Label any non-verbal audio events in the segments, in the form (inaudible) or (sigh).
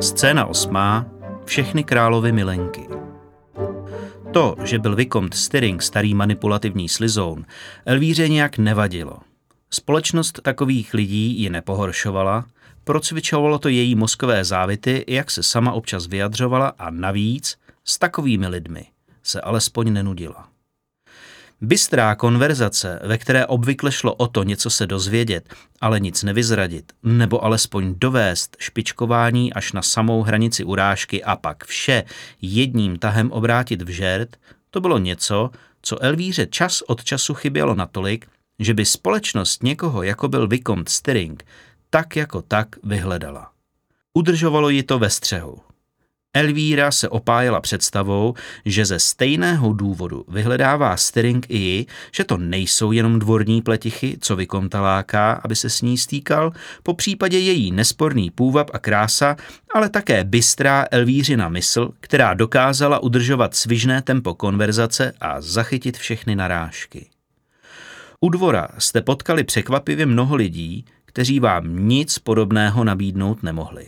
Scéna osmá. Všechny královy milenky. To, že byl Vicomte Styring starý manipulativní slizoun, Elvíře nějak nevadilo. Společnost takových lidí ji nepohoršovala, procvičovalo to její mozkové závity, jak se sama občas vyjadřovala a navíc s takovými lidmi se alespoň nenudila. Bystrá konverzace, ve které obvykle šlo o to něco se dozvědět, ale nic nevyzradit, nebo alespoň dovést špičkování až na samou hranici urážky a pak vše jedním tahem obrátit v žert, to bylo něco, co Elvíře čas od času chybělo natolik, že by společnost někoho, jako byl Vicomte Stirring, tak jako tak vyhledala. Udržovalo ji to ve střehu. Elvíra se opájela představou, že ze stejného důvodu vyhledává Stering i ji, že to nejsou jenom dvorní pletichy, co vykontaláká, aby se s ní stýkal, po případě její nesporný půvab a krása, ale také bystrá Elvířina mysl, která dokázala udržovat svižné tempo konverzace a zachytit všechny narážky. U dvora jste potkali překvapivě mnoho lidí, kteří vám nic podobného nabídnout nemohli.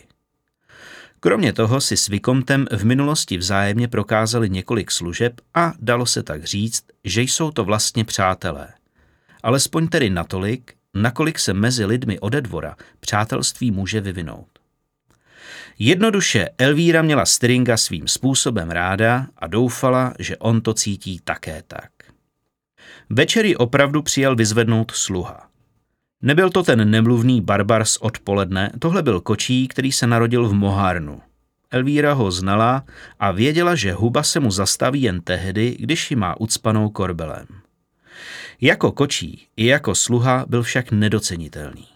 Kromě toho si s Vikomtem v minulosti vzájemně prokázali několik služeb a dalo se tak říct, že jsou to vlastně přátelé. Alespoň tedy natolik, nakolik se mezi lidmi ode dvora přátelství může vyvinout. Jednoduše Elvíra měla Stringa svým způsobem ráda a doufala, že on to cítí také tak. Večery opravdu přijel vyzvednout sluha. Nebyl to ten nemluvný barbar z odpoledne, tohle byl kočí, který se narodil v Mohárnu. Elvíra ho znala a věděla, že huba se mu zastaví jen tehdy, když ji má ucpanou korbelem. Jako kočí i jako sluha byl však nedocenitelný.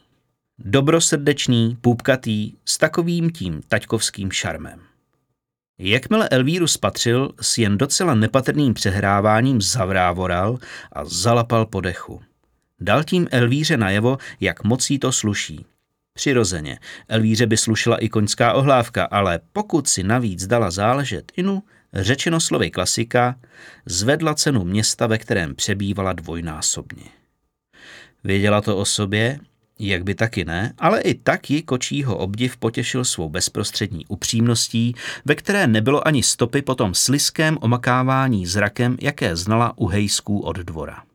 Dobrosrdečný, půpkatý, s takovým tím taťkovským šarmem. Jakmile Elvíru spatřil, s jen docela nepatrným přehráváním zavrávoral a zalapal po dechu. Dal tím Elvíře najevo, jak moc jí to sluší. Přirozeně, Elvíře by slušela i koňská ohlávka, ale pokud si navíc dala záležet inu, řečeno slovy klasika, zvedla cenu města, ve kterém přebývala dvojnásobně. Věděla to o sobě, jak by taky ne, ale i tak ji kočího obdiv potěšil svou bezprostřední upřímností, ve které nebylo ani stopy po tom sliském omakávání zrakem, jaké znala u hejsků od dvora.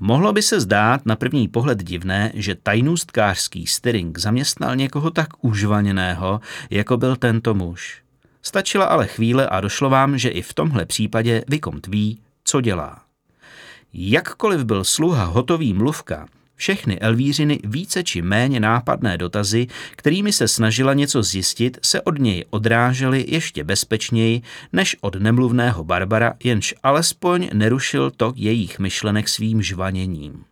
Mohlo by se zdát na první pohled divné, že tajnůstkářský Stering zaměstnal někoho tak užvaněného, jako byl tento muž. Stačila ale chvíle a došlo vám, že i v tomhle případě Vykomt ví, co dělá. Jakkoliv byl sluha hotový mluvka, všechny Elvířiny více či méně nápadné dotazy, kterými se snažila něco zjistit, se od něj odrážely ještě bezpečněji než od nemluvného Barbara, jenž alespoň nerušil tok jejich myšlenek svým žvaněním.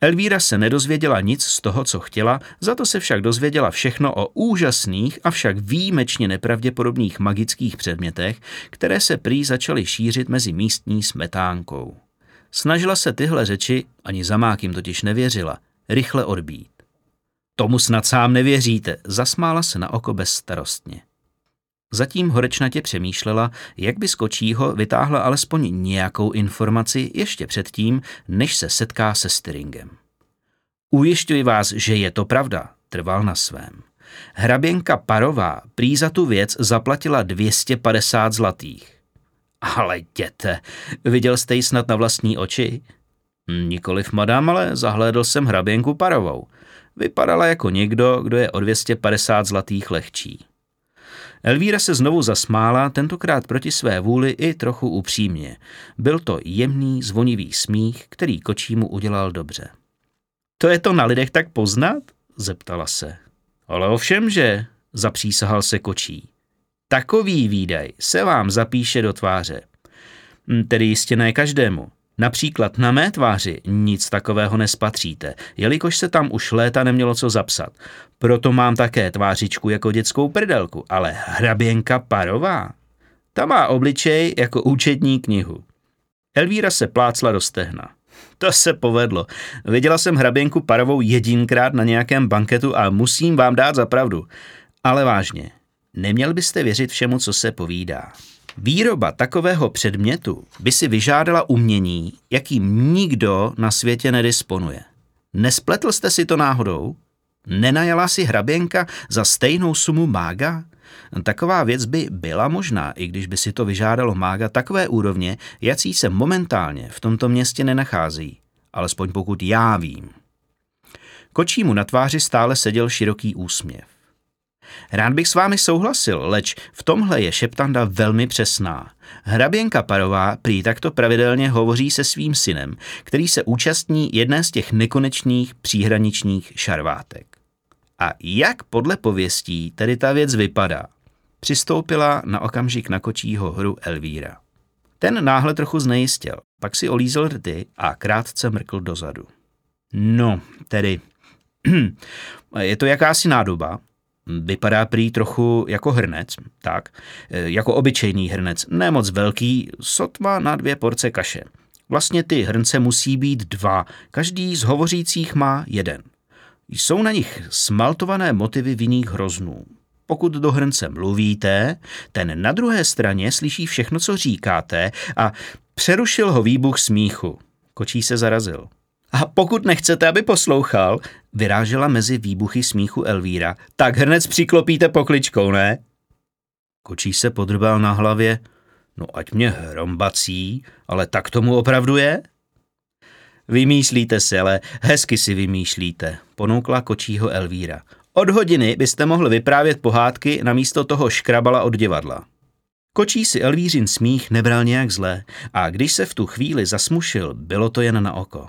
Elvíra se nedozvěděla nic z toho, co chtěla, za to se však dozvěděla všechno o úžasných, avšak výjimečně nepravděpodobných magických předmětech, které se prý začaly šířit mezi místní smetánkou. Snažila se tyhle řeči, ani zamák jim totiž nevěřila, rychle odbít. Tomu snad sám nevěříte, zasmála se na oko bezstarostně. Zatím horečnatě přemýšlela, jak by z kočího vytáhla alespoň nějakou informaci ještě předtím, než se setká se Styringem. Ujišťuji vás, že je to pravda, trval na svém. Hraběnka Parová prý za tu věc zaplatila 250 zlatých. Ale jděte, viděl jste ji snad na vlastní oči? Nikoliv, madam, ale zahlédl jsem hraběnku Parovou. Vypadala jako někdo, kdo je o 250 zlatých lehčí. Elvíra se znovu zasmála, tentokrát proti své vůli i trochu upřímně. Byl to jemný, zvonivý smích, který kočímu udělal dobře. To je to na lidech tak poznat? zeptala se. Ale ovšem, že, zapřísahal se kočí. Takový výdaj se vám zapíše do tváře. Hm, tedy jistě ne každému. Například na mé tváři nic takového nespatříte, jelikož se tam už léta nemělo co zapsat. Proto mám také tvářičku jako dětskou prdelku, ale hraběnka parová. Ta má obličej jako účetní knihu. Elvíra se plácla do stehna. To se povedlo. Viděla jsem hraběnku parovou jedinkrát na nějakém banketu a musím vám dát za pravdu. Ale vážně, Neměl byste věřit všemu, co se povídá. Výroba takového předmětu by si vyžádala umění, jakým nikdo na světě nedisponuje. Nespletl jste si to náhodou? Nenajala si hraběnka za stejnou sumu mága? Taková věc by byla možná, i když by si to vyžádalo mága takové úrovně, jací se momentálně v tomto městě nenachází. Alespoň pokud já vím. Kočímu na tváři stále seděl široký úsměv. Rád bych s vámi souhlasil, leč v tomhle je šeptanda velmi přesná. Hraběnka Parová prý takto pravidelně hovoří se svým synem, který se účastní jedné z těch nekonečných příhraničních šarvátek. A jak podle pověstí tedy ta věc vypadá? Přistoupila na okamžik na kočího hru Elvíra. Ten náhle trochu znejistil, pak si olízel rty a krátce mrkl dozadu. No, tedy, (clears throat) je to jakási nádoba, Vypadá prý trochu jako hrnec, tak, jako obyčejný hrnec, ne moc velký, sotva na dvě porce kaše. Vlastně ty hrnce musí být dva, každý z hovořících má jeden. Jsou na nich smaltované motivy vinných hroznů. Pokud do hrnce mluvíte, ten na druhé straně slyší všechno, co říkáte a přerušil ho výbuch smíchu. Kočí se zarazil. A pokud nechcete, aby poslouchal, vyrážela mezi výbuchy smíchu Elvíra, tak hrnec přiklopíte pokličkou, ne? Kočí se podrbal na hlavě. No ať mě hrombací, ale tak tomu opravdu je? Vymýšlíte si, ale hezky si vymýšlíte, ponoukla kočího Elvíra. Od hodiny byste mohl vyprávět pohádky na místo toho škrabala od divadla. Kočí si Elvířin smích nebral nějak zle a když se v tu chvíli zasmušil, bylo to jen na oko.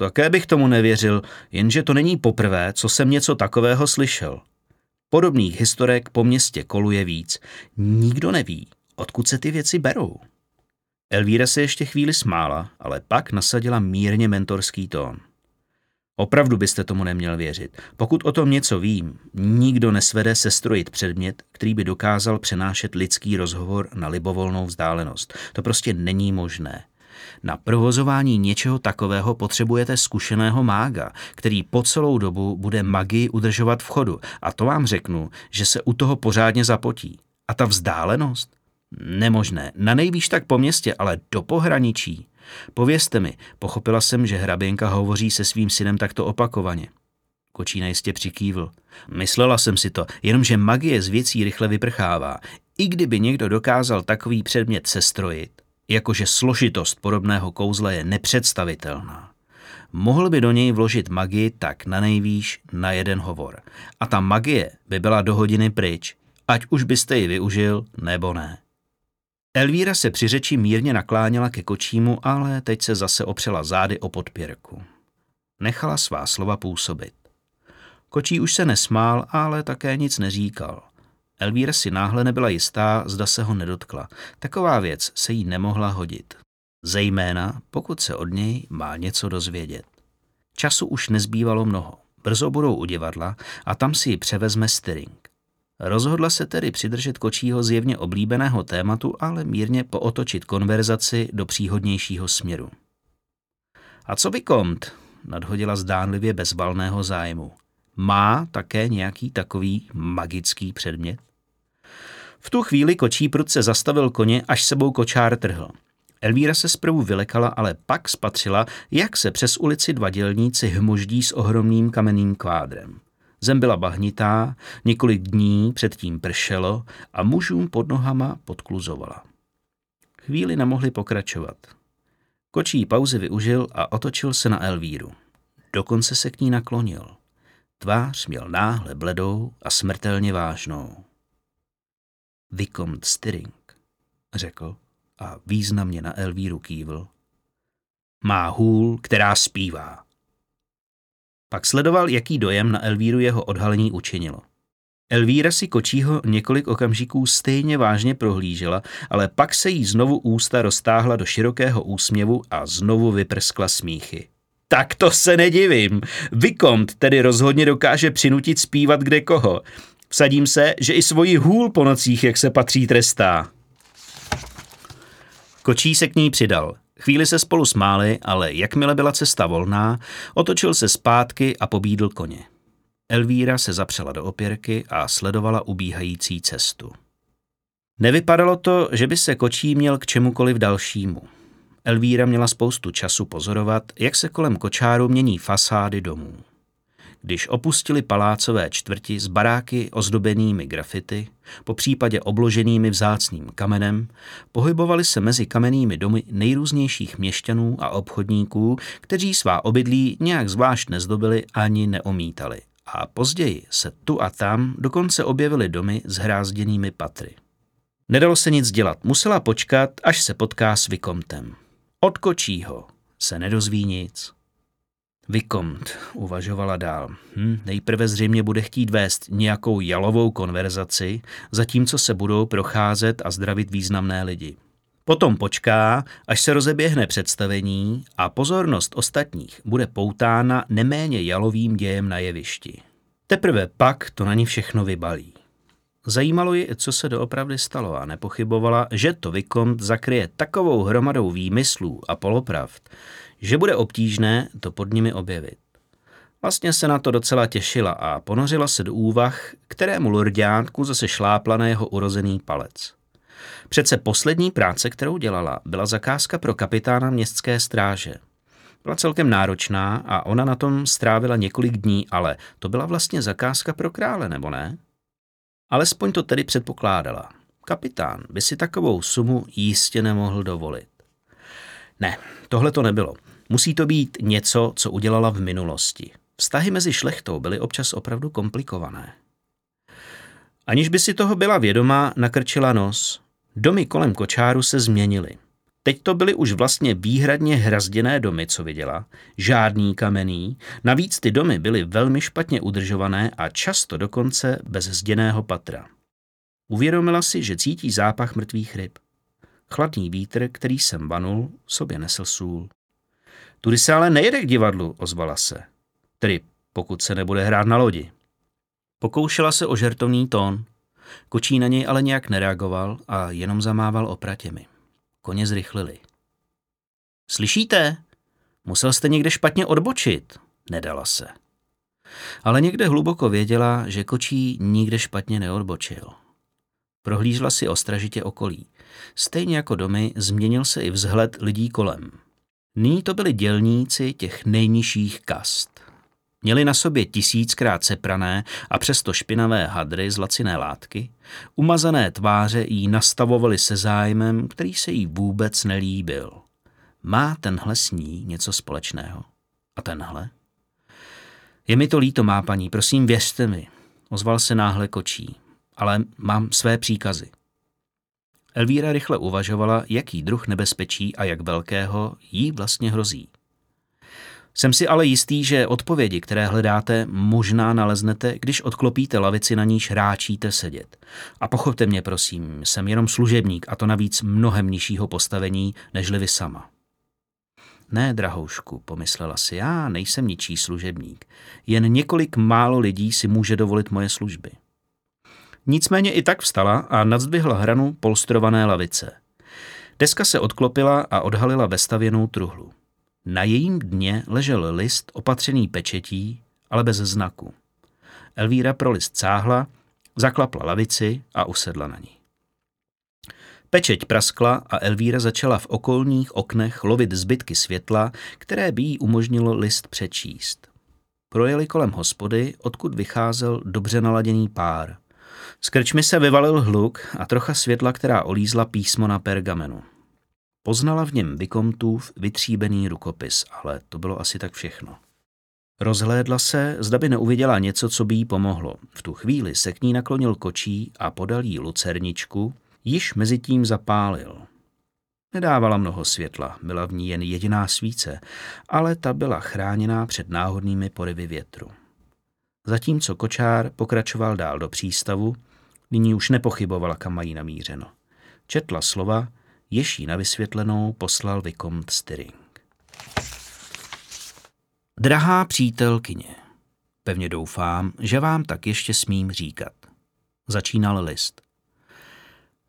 Také bych tomu nevěřil, jenže to není poprvé, co jsem něco takového slyšel. Podobných historek po městě koluje víc. Nikdo neví, odkud se ty věci berou. Elvíra se ještě chvíli smála, ale pak nasadila mírně mentorský tón. Opravdu byste tomu neměl věřit. Pokud o tom něco vím, nikdo nesvede sestrojit předmět, který by dokázal přenášet lidský rozhovor na libovolnou vzdálenost. To prostě není možné. Na provozování něčeho takového potřebujete zkušeného mága, který po celou dobu bude magii udržovat v chodu. A to vám řeknu, že se u toho pořádně zapotí. A ta vzdálenost? Nemožné. Na nejvýš tak po městě, ale do pohraničí. Povězte mi, pochopila jsem, že hraběnka hovoří se svým synem takto opakovaně. Kočína jistě přikývl. Myslela jsem si to, jenomže magie z věcí rychle vyprchává. I kdyby někdo dokázal takový předmět sestrojit, jakože složitost podobného kouzla je nepředstavitelná. Mohl by do něj vložit magii tak na nejvýš na jeden hovor. A ta magie by byla do hodiny pryč, ať už byste ji využil nebo ne. Elvíra se při řeči mírně nakláněla ke kočímu, ale teď se zase opřela zády o podpěrku. Nechala svá slova působit. Kočí už se nesmál, ale také nic neříkal. Elvíra si náhle nebyla jistá, zda se ho nedotkla. Taková věc se jí nemohla hodit. Zejména, pokud se od něj má něco dozvědět. Času už nezbývalo mnoho. Brzo budou u divadla a tam si ji převezme Styring. Rozhodla se tedy přidržet kočího zjevně oblíbeného tématu, ale mírně pootočit konverzaci do příhodnějšího směru. A co by kont? nadhodila zdánlivě bezvalného zájmu. Má také nějaký takový magický předmět? V tu chvíli kočí prudce zastavil koně, až sebou kočár trhl. Elvíra se zprvu vylekala, ale pak spatřila, jak se přes ulici dva dělníci hmoždí s ohromným kamenným kvádrem. Zem byla bahnitá, několik dní předtím pršelo a mužům pod nohama podkluzovala. Chvíli nemohli pokračovat. Kočí pauzy využil a otočil se na Elvíru. Dokonce se k ní naklonil. Tvář měl náhle bledou a smrtelně vážnou. Vicomte Styring, řekl a významně na Elvíru kývl. Má hůl, která zpívá. Pak sledoval, jaký dojem na Elvíru jeho odhalení učinilo. Elvíra si kočího několik okamžiků stejně vážně prohlížela, ale pak se jí znovu ústa roztáhla do širokého úsměvu a znovu vyprskla smíchy. Tak to se nedivím. Vikont tedy rozhodně dokáže přinutit zpívat kde koho. Vsadím se, že i svoji hůl po nocích, jak se patří, trestá. Kočí se k ní přidal. Chvíli se spolu smáli, ale jakmile byla cesta volná, otočil se zpátky a pobídl koně. Elvíra se zapřela do opěrky a sledovala ubíhající cestu. Nevypadalo to, že by se kočí měl k čemukoliv dalšímu. Elvíra měla spoustu času pozorovat, jak se kolem kočáru mění fasády domů. Když opustili palácové čtvrti s baráky ozdobenými grafity, po případě obloženými vzácným kamenem, pohybovali se mezi kamennými domy nejrůznějších měšťanů a obchodníků, kteří svá obydlí nějak zvlášť nezdobili ani neomítali. A později se tu a tam dokonce objevily domy s hrázděnými patry. Nedalo se nic dělat, musela počkat, až se potká s Vikomtem. Od kočího se nedozví nic. Vikomt, uvažovala dál. Hm, nejprve zřejmě bude chtít vést nějakou jalovou konverzaci, zatímco se budou procházet a zdravit významné lidi. Potom počká, až se rozeběhne představení a pozornost ostatních bude poutána neméně jalovým dějem na jevišti. Teprve pak to na ní všechno vybalí. Zajímalo ji, co se doopravdy stalo a nepochybovala, že to Vikont zakryje takovou hromadou výmyslů a polopravd, že bude obtížné to pod nimi objevit. Vlastně se na to docela těšila a ponořila se do úvah, kterému lordiánku zase šlápla na jeho urozený palec. Přece poslední práce, kterou dělala, byla zakázka pro kapitána městské stráže. Byla celkem náročná a ona na tom strávila několik dní, ale to byla vlastně zakázka pro krále, nebo ne? Alespoň to tedy předpokládala. Kapitán by si takovou sumu jistě nemohl dovolit. Ne, tohle to nebylo. Musí to být něco, co udělala v minulosti. Vztahy mezi šlechtou byly občas opravdu komplikované. Aniž by si toho byla vědomá, nakrčila nos. Domy kolem kočáru se změnily. Teď to byly už vlastně výhradně hrazděné domy, co viděla, žádný kamenný, navíc ty domy byly velmi špatně udržované a často dokonce bez zděného patra. Uvědomila si, že cítí zápach mrtvých ryb. Chladný vítr, který sem vanul, sobě nesl sůl. Tudy se ale nejede k divadlu, ozvala se. Tedy pokud se nebude hrát na lodi. Pokoušela se o žertovný tón. Kočí na něj ale nějak nereagoval a jenom zamával opratěmi. Koně zrychlili. Slyšíte? Musel jste někde špatně odbočit. Nedala se. Ale někde hluboko věděla, že kočí nikde špatně neodbočil. Prohlížela si ostražitě okolí. Stejně jako domy změnil se i vzhled lidí kolem. Nyní to byli dělníci těch nejnižších kast. Měli na sobě tisíckrát seprané a přesto špinavé hadry z laciné látky, umazané tváře jí nastavovali se zájmem, který se jí vůbec nelíbil. Má tenhle s ní něco společného? A tenhle? Je mi to líto, má paní, prosím, věřte mi, ozval se náhle kočí, ale mám své příkazy. Elvíra rychle uvažovala, jaký druh nebezpečí a jak velkého jí vlastně hrozí. Jsem si ale jistý, že odpovědi, které hledáte, možná naleznete, když odklopíte lavici, na níž ráčíte sedět. A pochopte mě, prosím, jsem jenom služebník a to navíc mnohem nižšího postavení, nežli vy sama. Ne, drahoušku, pomyslela si, já nejsem ničí služebník. Jen několik málo lidí si může dovolit moje služby. Nicméně i tak vstala a nadzdvihla hranu polstrované lavice. Deska se odklopila a odhalila vestavěnou truhlu. Na jejím dně ležel list opatřený pečetí, ale bez znaku. Elvíra pro list cáhla, zaklapla lavici a usedla na ní. Pečeť praskla a Elvíra začala v okolních oknech lovit zbytky světla, které by jí umožnilo list přečíst. Projeli kolem hospody, odkud vycházel dobře naladěný pár. Z krčmy se vyvalil hluk a trocha světla, která olízla písmo na pergamenu. Poznala v něm Vikomtův vytříbený rukopis, ale to bylo asi tak všechno. Rozhlédla se, zda by neuviděla něco, co by jí pomohlo. V tu chvíli se k ní naklonil kočí a podal jí lucerničku, již mezi tím zapálil. Nedávala mnoho světla, byla v ní jen jediná svíce, ale ta byla chráněná před náhodnými porivy větru. Zatímco kočár pokračoval dál do přístavu, nyní už nepochybovala, kam mají namířeno. Četla slova, jež na vysvětlenou poslal Vicomte Styring. Drahá přítelkyně, pevně doufám, že vám tak ještě smím říkat. Začínal list.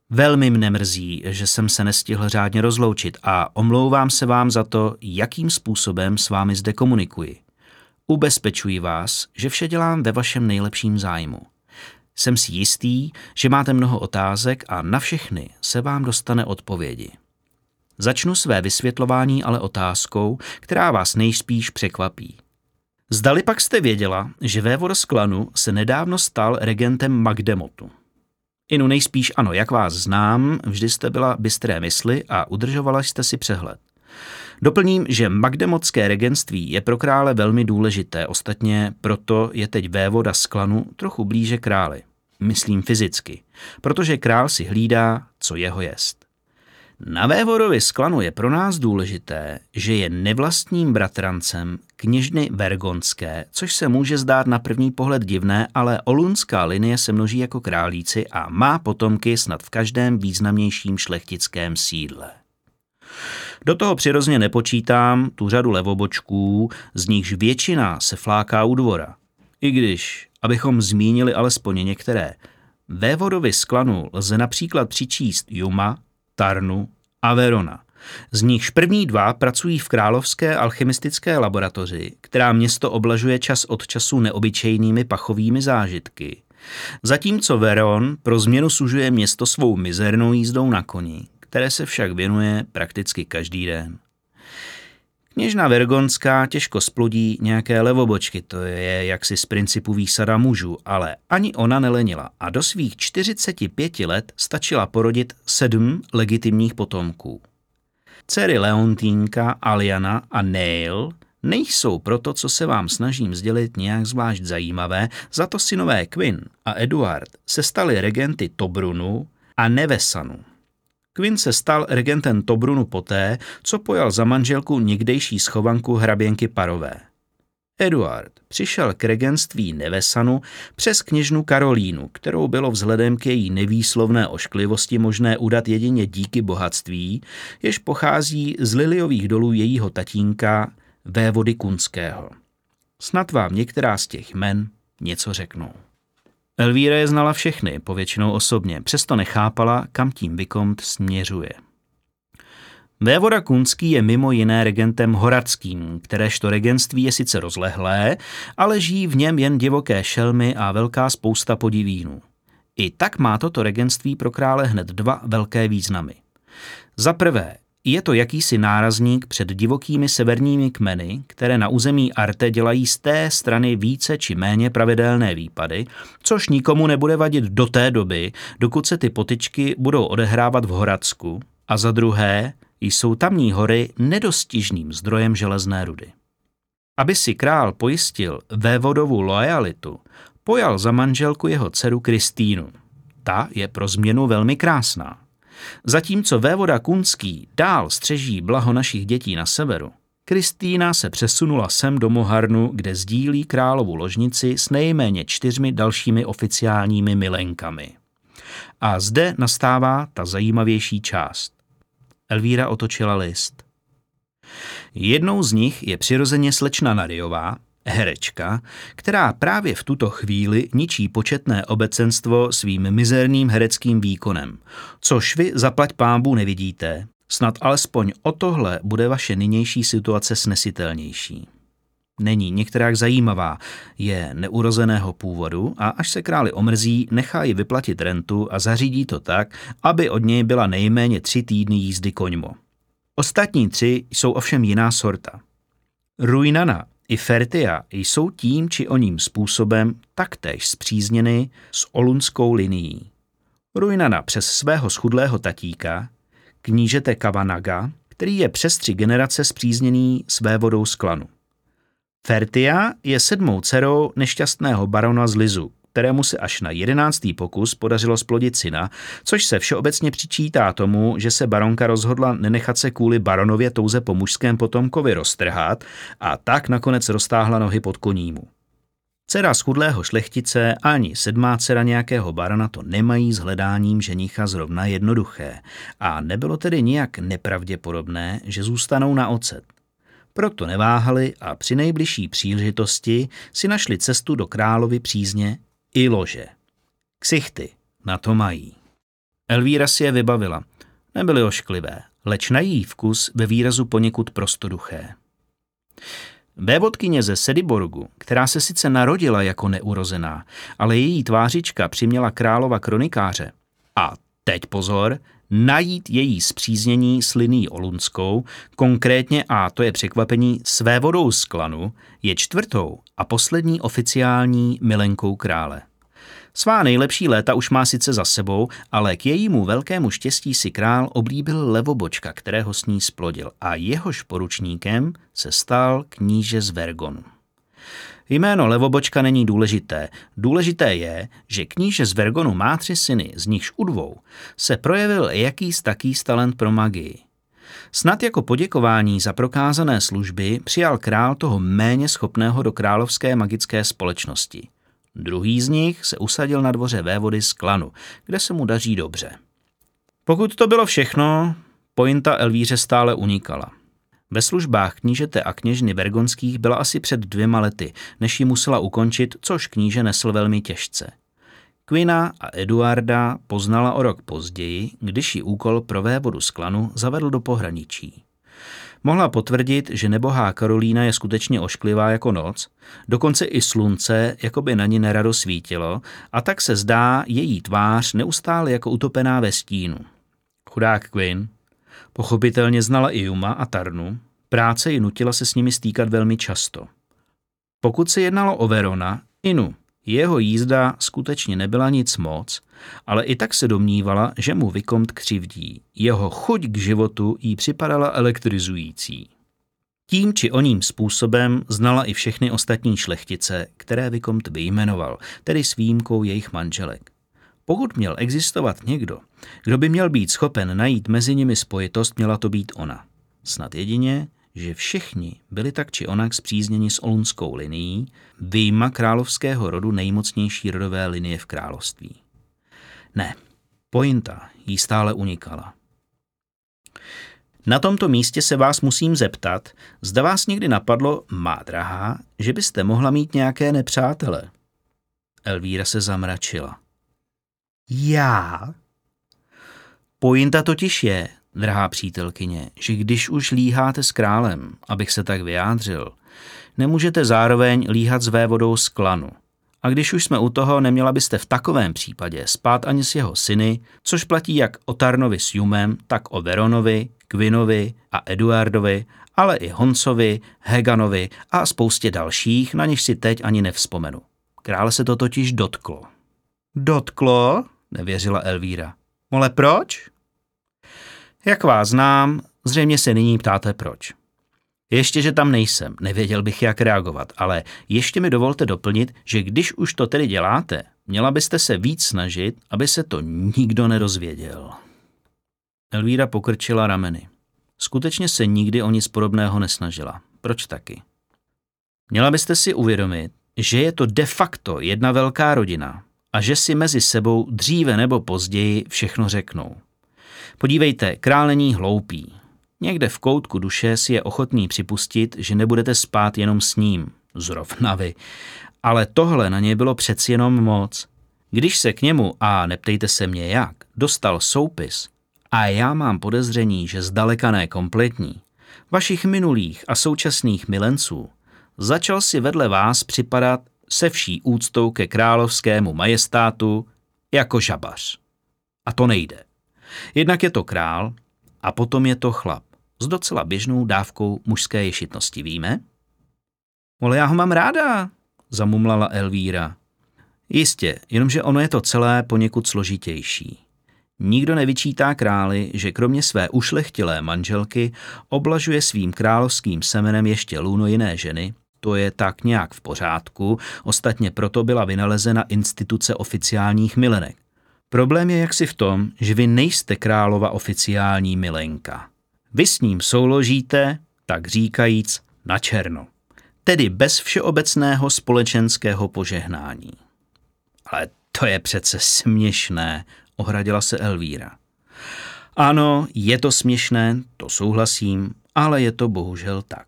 Velmi mne mrzí, že jsem se nestihl řádně rozloučit a omlouvám se vám za to, jakým způsobem s vámi zde komunikuji. Ubezpečuji vás, že vše dělám ve vašem nejlepším zájmu. Jsem si jistý, že máte mnoho otázek a na všechny se vám dostane odpovědi. Začnu své vysvětlování ale otázkou, která vás nejspíš překvapí. Zdali pak jste věděla, že vévoda z klanu se nedávno stal regentem Magdemotu. Inu nejspíš ano, jak vás znám, vždy jste byla bystré mysli a udržovala jste si přehled. Doplním, že magdemotské regentství je pro krále velmi důležité, ostatně proto je teď vévoda z klanu trochu blíže králi. Myslím fyzicky, protože král si hlídá, co jeho jest. Na vévodovi z klanu je pro nás důležité, že je nevlastním bratrancem kněžny Vergonské, což se může zdát na první pohled divné, ale olunská linie se množí jako králíci a má potomky snad v každém významnějším šlechtickém sídle. Do toho přirozeně nepočítám tu řadu levobočků, z nichž většina se fláká u dvora. I když, abychom zmínili alespoň některé, vévodovi z klanu lze například přičíst Juma, Tarnu a Verona. Z nichž první dva pracují v královské alchemistické laboratoři, která město oblažuje čas od času neobyčejnými pachovými zážitky. Zatímco Veron pro změnu sužuje město svou mizernou jízdou na koni, které se však věnuje prakticky každý den. Kněžna Vergonská těžko splodí nějaké levobočky, to je jaksi z principu výsada mužů, ale ani ona nelenila a do svých 45 let stačila porodit sedm legitimních potomků. Dcery Leontínka, Aliana a Neil nejsou proto, co se vám snažím sdělit, nějak zvlášť zajímavé, za to synové Quinn a Eduard se stali regenty Tobrunu a Nevesanu. Quinn se stal regentem Tobrunu poté, co pojal za manželku někdejší schovanku hraběnky Parové. Eduard přišel k regentství Nevesanu přes kněžnu Karolínu, kterou bylo vzhledem k její nevýslovné ošklivosti možné udat jedině díky bohatství, jež pochází z liliových dolů jejího tatínka vévody Kunského. Snad vám některá z těch men něco řeknou. Elvíra je znala všechny, povětšinou osobně, přesto nechápala, kam tím Vikont směřuje. Vévoda Kunský je mimo jiné regentem horadským, kteréžto regentství je sice rozlehlé, ale žijí v něm jen divoké šelmy a velká spousta podivínů. I tak má toto regentství pro krále hned dva velké významy. Za prvé, je to jakýsi nárazník před divokými severními kmeny, které na území Arte dělají z té strany více či méně pravidelné výpady, což nikomu nebude vadit do té doby, dokud se ty potyčky budou odehrávat v Horadsku, a za druhé jsou tamní hory nedostižným zdrojem železné rudy. Aby si král pojistil vévodovu loajalitu, pojal za manželku jeho dceru Kristýnu. Ta je pro změnu velmi krásná. Zatímco vévoda Kunský dál střeží blaho našich dětí na severu, Kristýna se přesunula sem do Moharnu, kde sdílí královu ložnici s nejméně čtyřmi dalšími oficiálními milenkami. A zde nastává ta zajímavější část. Elvíra otočila list. Jednou z nich je přirozeně slečna Nariová, herečka, která právě v tuto chvíli ničí početné obecenstvo svým mizerným hereckým výkonem, což vy zaplať pámbu nevidíte, snad alespoň o tohle bude vaše nynější situace snesitelnější. Není některák zajímavá, je neurozeného původu a až se králi omrzí, nechá ji vyplatit rentu a zařídí to tak, aby od něj byla nejméně tři týdny jízdy koňmo. Ostatní tři jsou ovšem jiná sorta. Ruinana i Fertia jsou tím či oním způsobem taktéž zpřízněny s olunskou linií. Ruinana přes svého schudlého tatíka, knížete Kavanaga, který je přes tři generace zpřízněný své vodou z klanu. Fertia je sedmou dcerou nešťastného barona z Lizu, kterému se až na jedenáctý pokus podařilo splodit syna, což se všeobecně přičítá tomu, že se baronka rozhodla nenechat se kvůli baronově touze po mužském potomkovi roztrhat a tak nakonec roztáhla nohy pod konímu. Dcera schudlého šlechtice ani sedmá dcera nějakého barona to nemají s hledáním ženicha zrovna jednoduché a nebylo tedy nijak nepravděpodobné, že zůstanou na ocet. Proto neváhali a při nejbližší příležitosti si našli cestu do královy přízně i lože. Ksichty na to mají. Elvíra si je vybavila. Nebyly ošklivé, leč na její vkus ve výrazu poněkud prostoduché. Vévodkyně ze Sediborgu, která se sice narodila jako neurozená, ale její tvářička přiměla králova kronikáře. A teď pozor, najít její zpříznění s liní Olunskou, konkrétně, a to je překvapení, své vodou z klanu, je čtvrtou a poslední oficiální milenkou krále. Svá nejlepší léta už má sice za sebou, ale k jejímu velkému štěstí si král oblíbil levobočka, kterého s ní splodil a jehož poručníkem se stal kníže z Vergonu. Jméno Levobočka není důležité. Důležité je, že kníže z Vergonu má tři syny, z nichž u dvou se projevil jakýs taký talent pro magii. Snad jako poděkování za prokázané služby přijal král toho méně schopného do královské magické společnosti. Druhý z nich se usadil na dvoře vévody z klanu, kde se mu daří dobře. Pokud to bylo všechno, pointa Elvíře stále unikala. Ve službách knížete a kněžny Bergonských byla asi před dvěma lety, než ji musela ukončit, což kníže nesl velmi těžce. Quina a Eduarda poznala o rok později, když ji úkol pro vévodu z klanu zavedl do pohraničí. Mohla potvrdit, že nebohá Karolína je skutečně ošklivá jako noc, dokonce i slunce jako by na ní nerado svítilo a tak se zdá její tvář neustále jako utopená ve stínu. Chudák Quinn, Pochopitelně znala i Juma a Tarnu, práce ji nutila se s nimi stýkat velmi často. Pokud se jednalo o Verona, Inu, jeho jízda skutečně nebyla nic moc, ale i tak se domnívala, že mu Vikomt křivdí. Jeho chuť k životu jí připadala elektrizující. Tím či oním způsobem znala i všechny ostatní šlechtice, které Vikomt vyjmenoval, tedy s výjimkou jejich manželek. Pokud měl existovat někdo, kdo by měl být schopen najít mezi nimi spojitost, měla to být ona. Snad jedině, že všichni byli tak či onak zpřízněni s olunskou linií, vyjma královského rodu nejmocnější rodové linie v království. Ne, pointa jí stále unikala. Na tomto místě se vás musím zeptat, zda vás někdy napadlo, má drahá, že byste mohla mít nějaké nepřátele. Elvíra se zamračila. Já? Pointa totiž je, drahá přítelkyně, že když už líháte s králem, abych se tak vyjádřil, nemůžete zároveň líhat s vévodou z klanu. A když už jsme u toho, neměla byste v takovém případě spát ani s jeho syny, což platí jak o Tarnovi s Jumem, tak o Veronovi, Kvinovi a Eduardovi, ale i Honcovi, Heganovi a spoustě dalších, na něž si teď ani nevzpomenu. Krále se to totiž dotklo. Dotklo? Nevěřila Elvíra. Mole proč? Jak vás znám, zřejmě se nyní ptáte proč. Ještě, že tam nejsem, nevěděl bych, jak reagovat, ale ještě mi dovolte doplnit, že když už to tedy děláte, měla byste se víc snažit, aby se to nikdo nerozvěděl. Elvíra pokrčila rameny. Skutečně se nikdy o nic podobného nesnažila. Proč taky? Měla byste si uvědomit, že je to de facto jedna velká rodina a že si mezi sebou dříve nebo později všechno řeknou. Podívejte, král není hloupý. Někde v koutku duše si je ochotný připustit, že nebudete spát jenom s ním, zrovna vy. Ale tohle na něj bylo přeci jenom moc. Když se k němu, a neptejte se mě jak, dostal soupis, a já mám podezření, že zdaleka ne kompletní, vašich minulých a současných milenců, začal si vedle vás připadat se vší úctou ke královskému majestátu jako žabař. A to nejde. Jednak je to král a potom je to chlap s docela běžnou dávkou mužské ješitnosti, víme? Ale já ho mám ráda, zamumlala Elvíra. Jistě, jenomže ono je to celé poněkud složitější. Nikdo nevyčítá králi, že kromě své ušlechtilé manželky oblažuje svým královským semenem ještě lůno jiné ženy, to je tak nějak v pořádku, ostatně proto byla vynalezena instituce oficiálních milenek. Problém je jaksi v tom, že vy nejste králova oficiální milenka. Vy s ním souložíte, tak říkajíc, na černo. Tedy bez všeobecného společenského požehnání. Ale to je přece směšné, ohradila se Elvíra. Ano, je to směšné, to souhlasím, ale je to bohužel tak.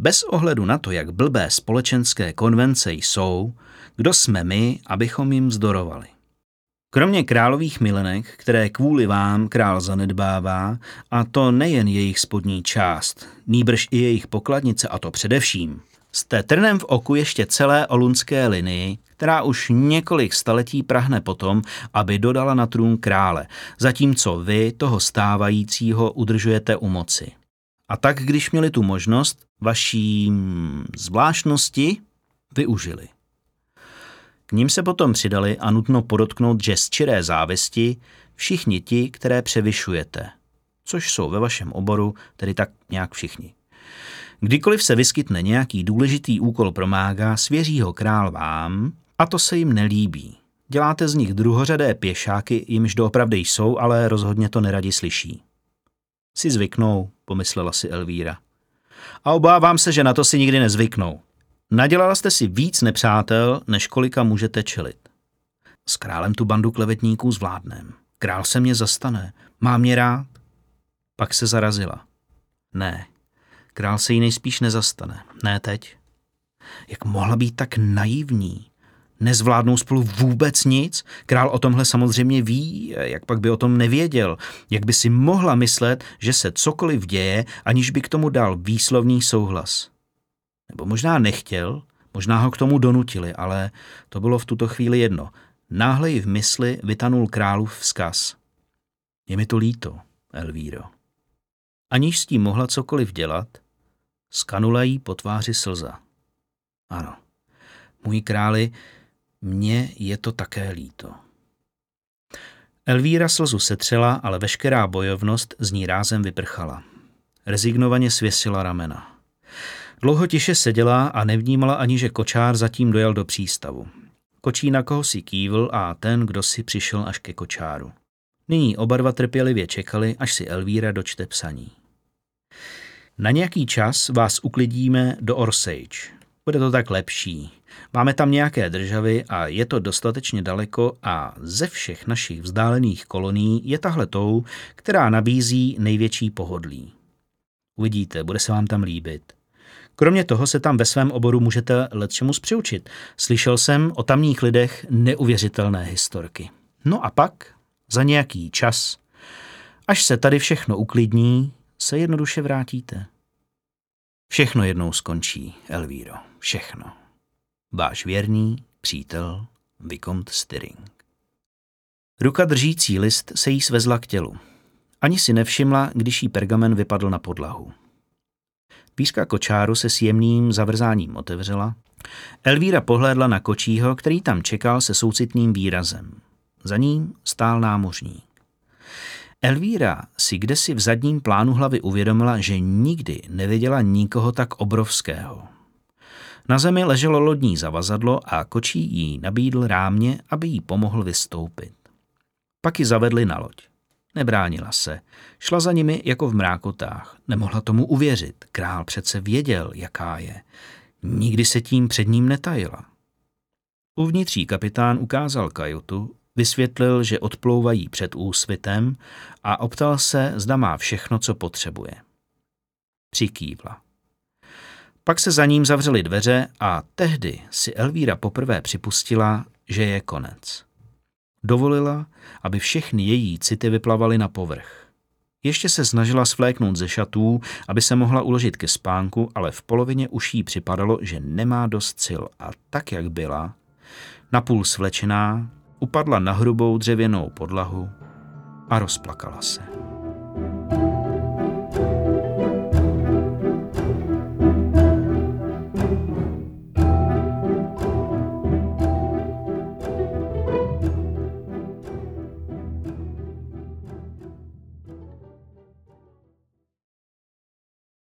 Bez ohledu na to, jak blbé společenské konvence jsou, kdo jsme my, abychom jim zdorovali. Kromě králových milenek, které kvůli vám král zanedbává, a to nejen jejich spodní část, nýbrž i jejich pokladnice a to především, Jste trnem v oku ještě celé olunské linii, která už několik staletí prahne potom, aby dodala na trůn krále, zatímco vy toho stávajícího udržujete u moci. A tak, když měli tu možnost, vaší zvláštnosti využili. K ním se potom přidali a nutno podotknout, že z čiré závisti všichni ti, které převyšujete, což jsou ve vašem oboru tedy tak nějak všichni. Kdykoliv se vyskytne nějaký důležitý úkol pro mága, svěří ho král vám a to se jim nelíbí. Děláte z nich druhořadé pěšáky, jimž doopravdy jsou, ale rozhodně to neradi slyší. Si zvyknou, pomyslela si Elvíra. A obávám se, že na to si nikdy nezvyknou. Nadělala jste si víc nepřátel, než kolika můžete čelit. S králem tu bandu klevetníků zvládnem. Král se mě zastane. Má mě rád. Pak se zarazila. Ne, král se jí nejspíš nezastane. Ne teď. Jak mohla být tak naivní? Nezvládnou spolu vůbec nic? Král o tomhle samozřejmě ví, jak pak by o tom nevěděl. Jak by si mohla myslet, že se cokoliv děje, aniž by k tomu dal výslovný souhlas. Nebo možná nechtěl, možná ho k tomu donutili, ale to bylo v tuto chvíli jedno. Náhle ji v mysli vytanul králův vzkaz. Je mi to líto, Elvíro. Aniž s tím mohla cokoliv dělat, skanula jí po tváři slza. Ano, můj králi, mně je to také líto. Elvíra slzu setřela, ale veškerá bojovnost z ní rázem vyprchala. Rezignovaně svěsila ramena. Dlouho tiše seděla a nevnímala ani, že kočár zatím dojel do přístavu. Kočí na koho si kývl a ten, kdo si přišel až ke kočáru. Nyní oba dva trpělivě čekali, až si Elvíra dočte psaní. Na nějaký čas vás uklidíme do Orsage. Bude to tak lepší. Máme tam nějaké državy a je to dostatečně daleko a ze všech našich vzdálených kolonií je tahle tou, která nabízí největší pohodlí. Uvidíte, bude se vám tam líbit. Kromě toho se tam ve svém oboru můžete čemu přiučit. Slyšel jsem o tamních lidech neuvěřitelné historky. No a pak, za nějaký čas, až se tady všechno uklidní, se jednoduše vrátíte. Všechno jednou skončí, Elvíro, všechno. Váš věrný přítel Vicomte Styring. Ruka držící list se jí svezla k tělu. Ani si nevšimla, když jí pergamen vypadl na podlahu. Píska kočáru se s jemným zavrzáním otevřela. Elvíra pohlédla na kočího, který tam čekal se soucitným výrazem. Za ním stál námořník. Elvíra si kdesi v zadním plánu hlavy uvědomila, že nikdy neviděla nikoho tak obrovského. Na zemi leželo lodní zavazadlo a kočí jí nabídl rámě, aby jí pomohl vystoupit. Pak ji zavedli na loď. Nebránila se. Šla za nimi jako v mrákotách. Nemohla tomu uvěřit. Král přece věděl, jaká je. Nikdy se tím před ním netajila. Uvnitří kapitán ukázal kajutu, vysvětlil, že odplouvají před úsvitem a optal se, zda má všechno, co potřebuje. Přikývla. Pak se za ním zavřely dveře a tehdy si Elvíra poprvé připustila, že je konec. Dovolila, aby všechny její city vyplavaly na povrch. Ještě se snažila svléknout ze šatů, aby se mohla uložit ke spánku, ale v polovině už jí připadalo, že nemá dost sil a tak, jak byla, napůl svlečená, upadla na hrubou dřevěnou podlahu a rozplakala se.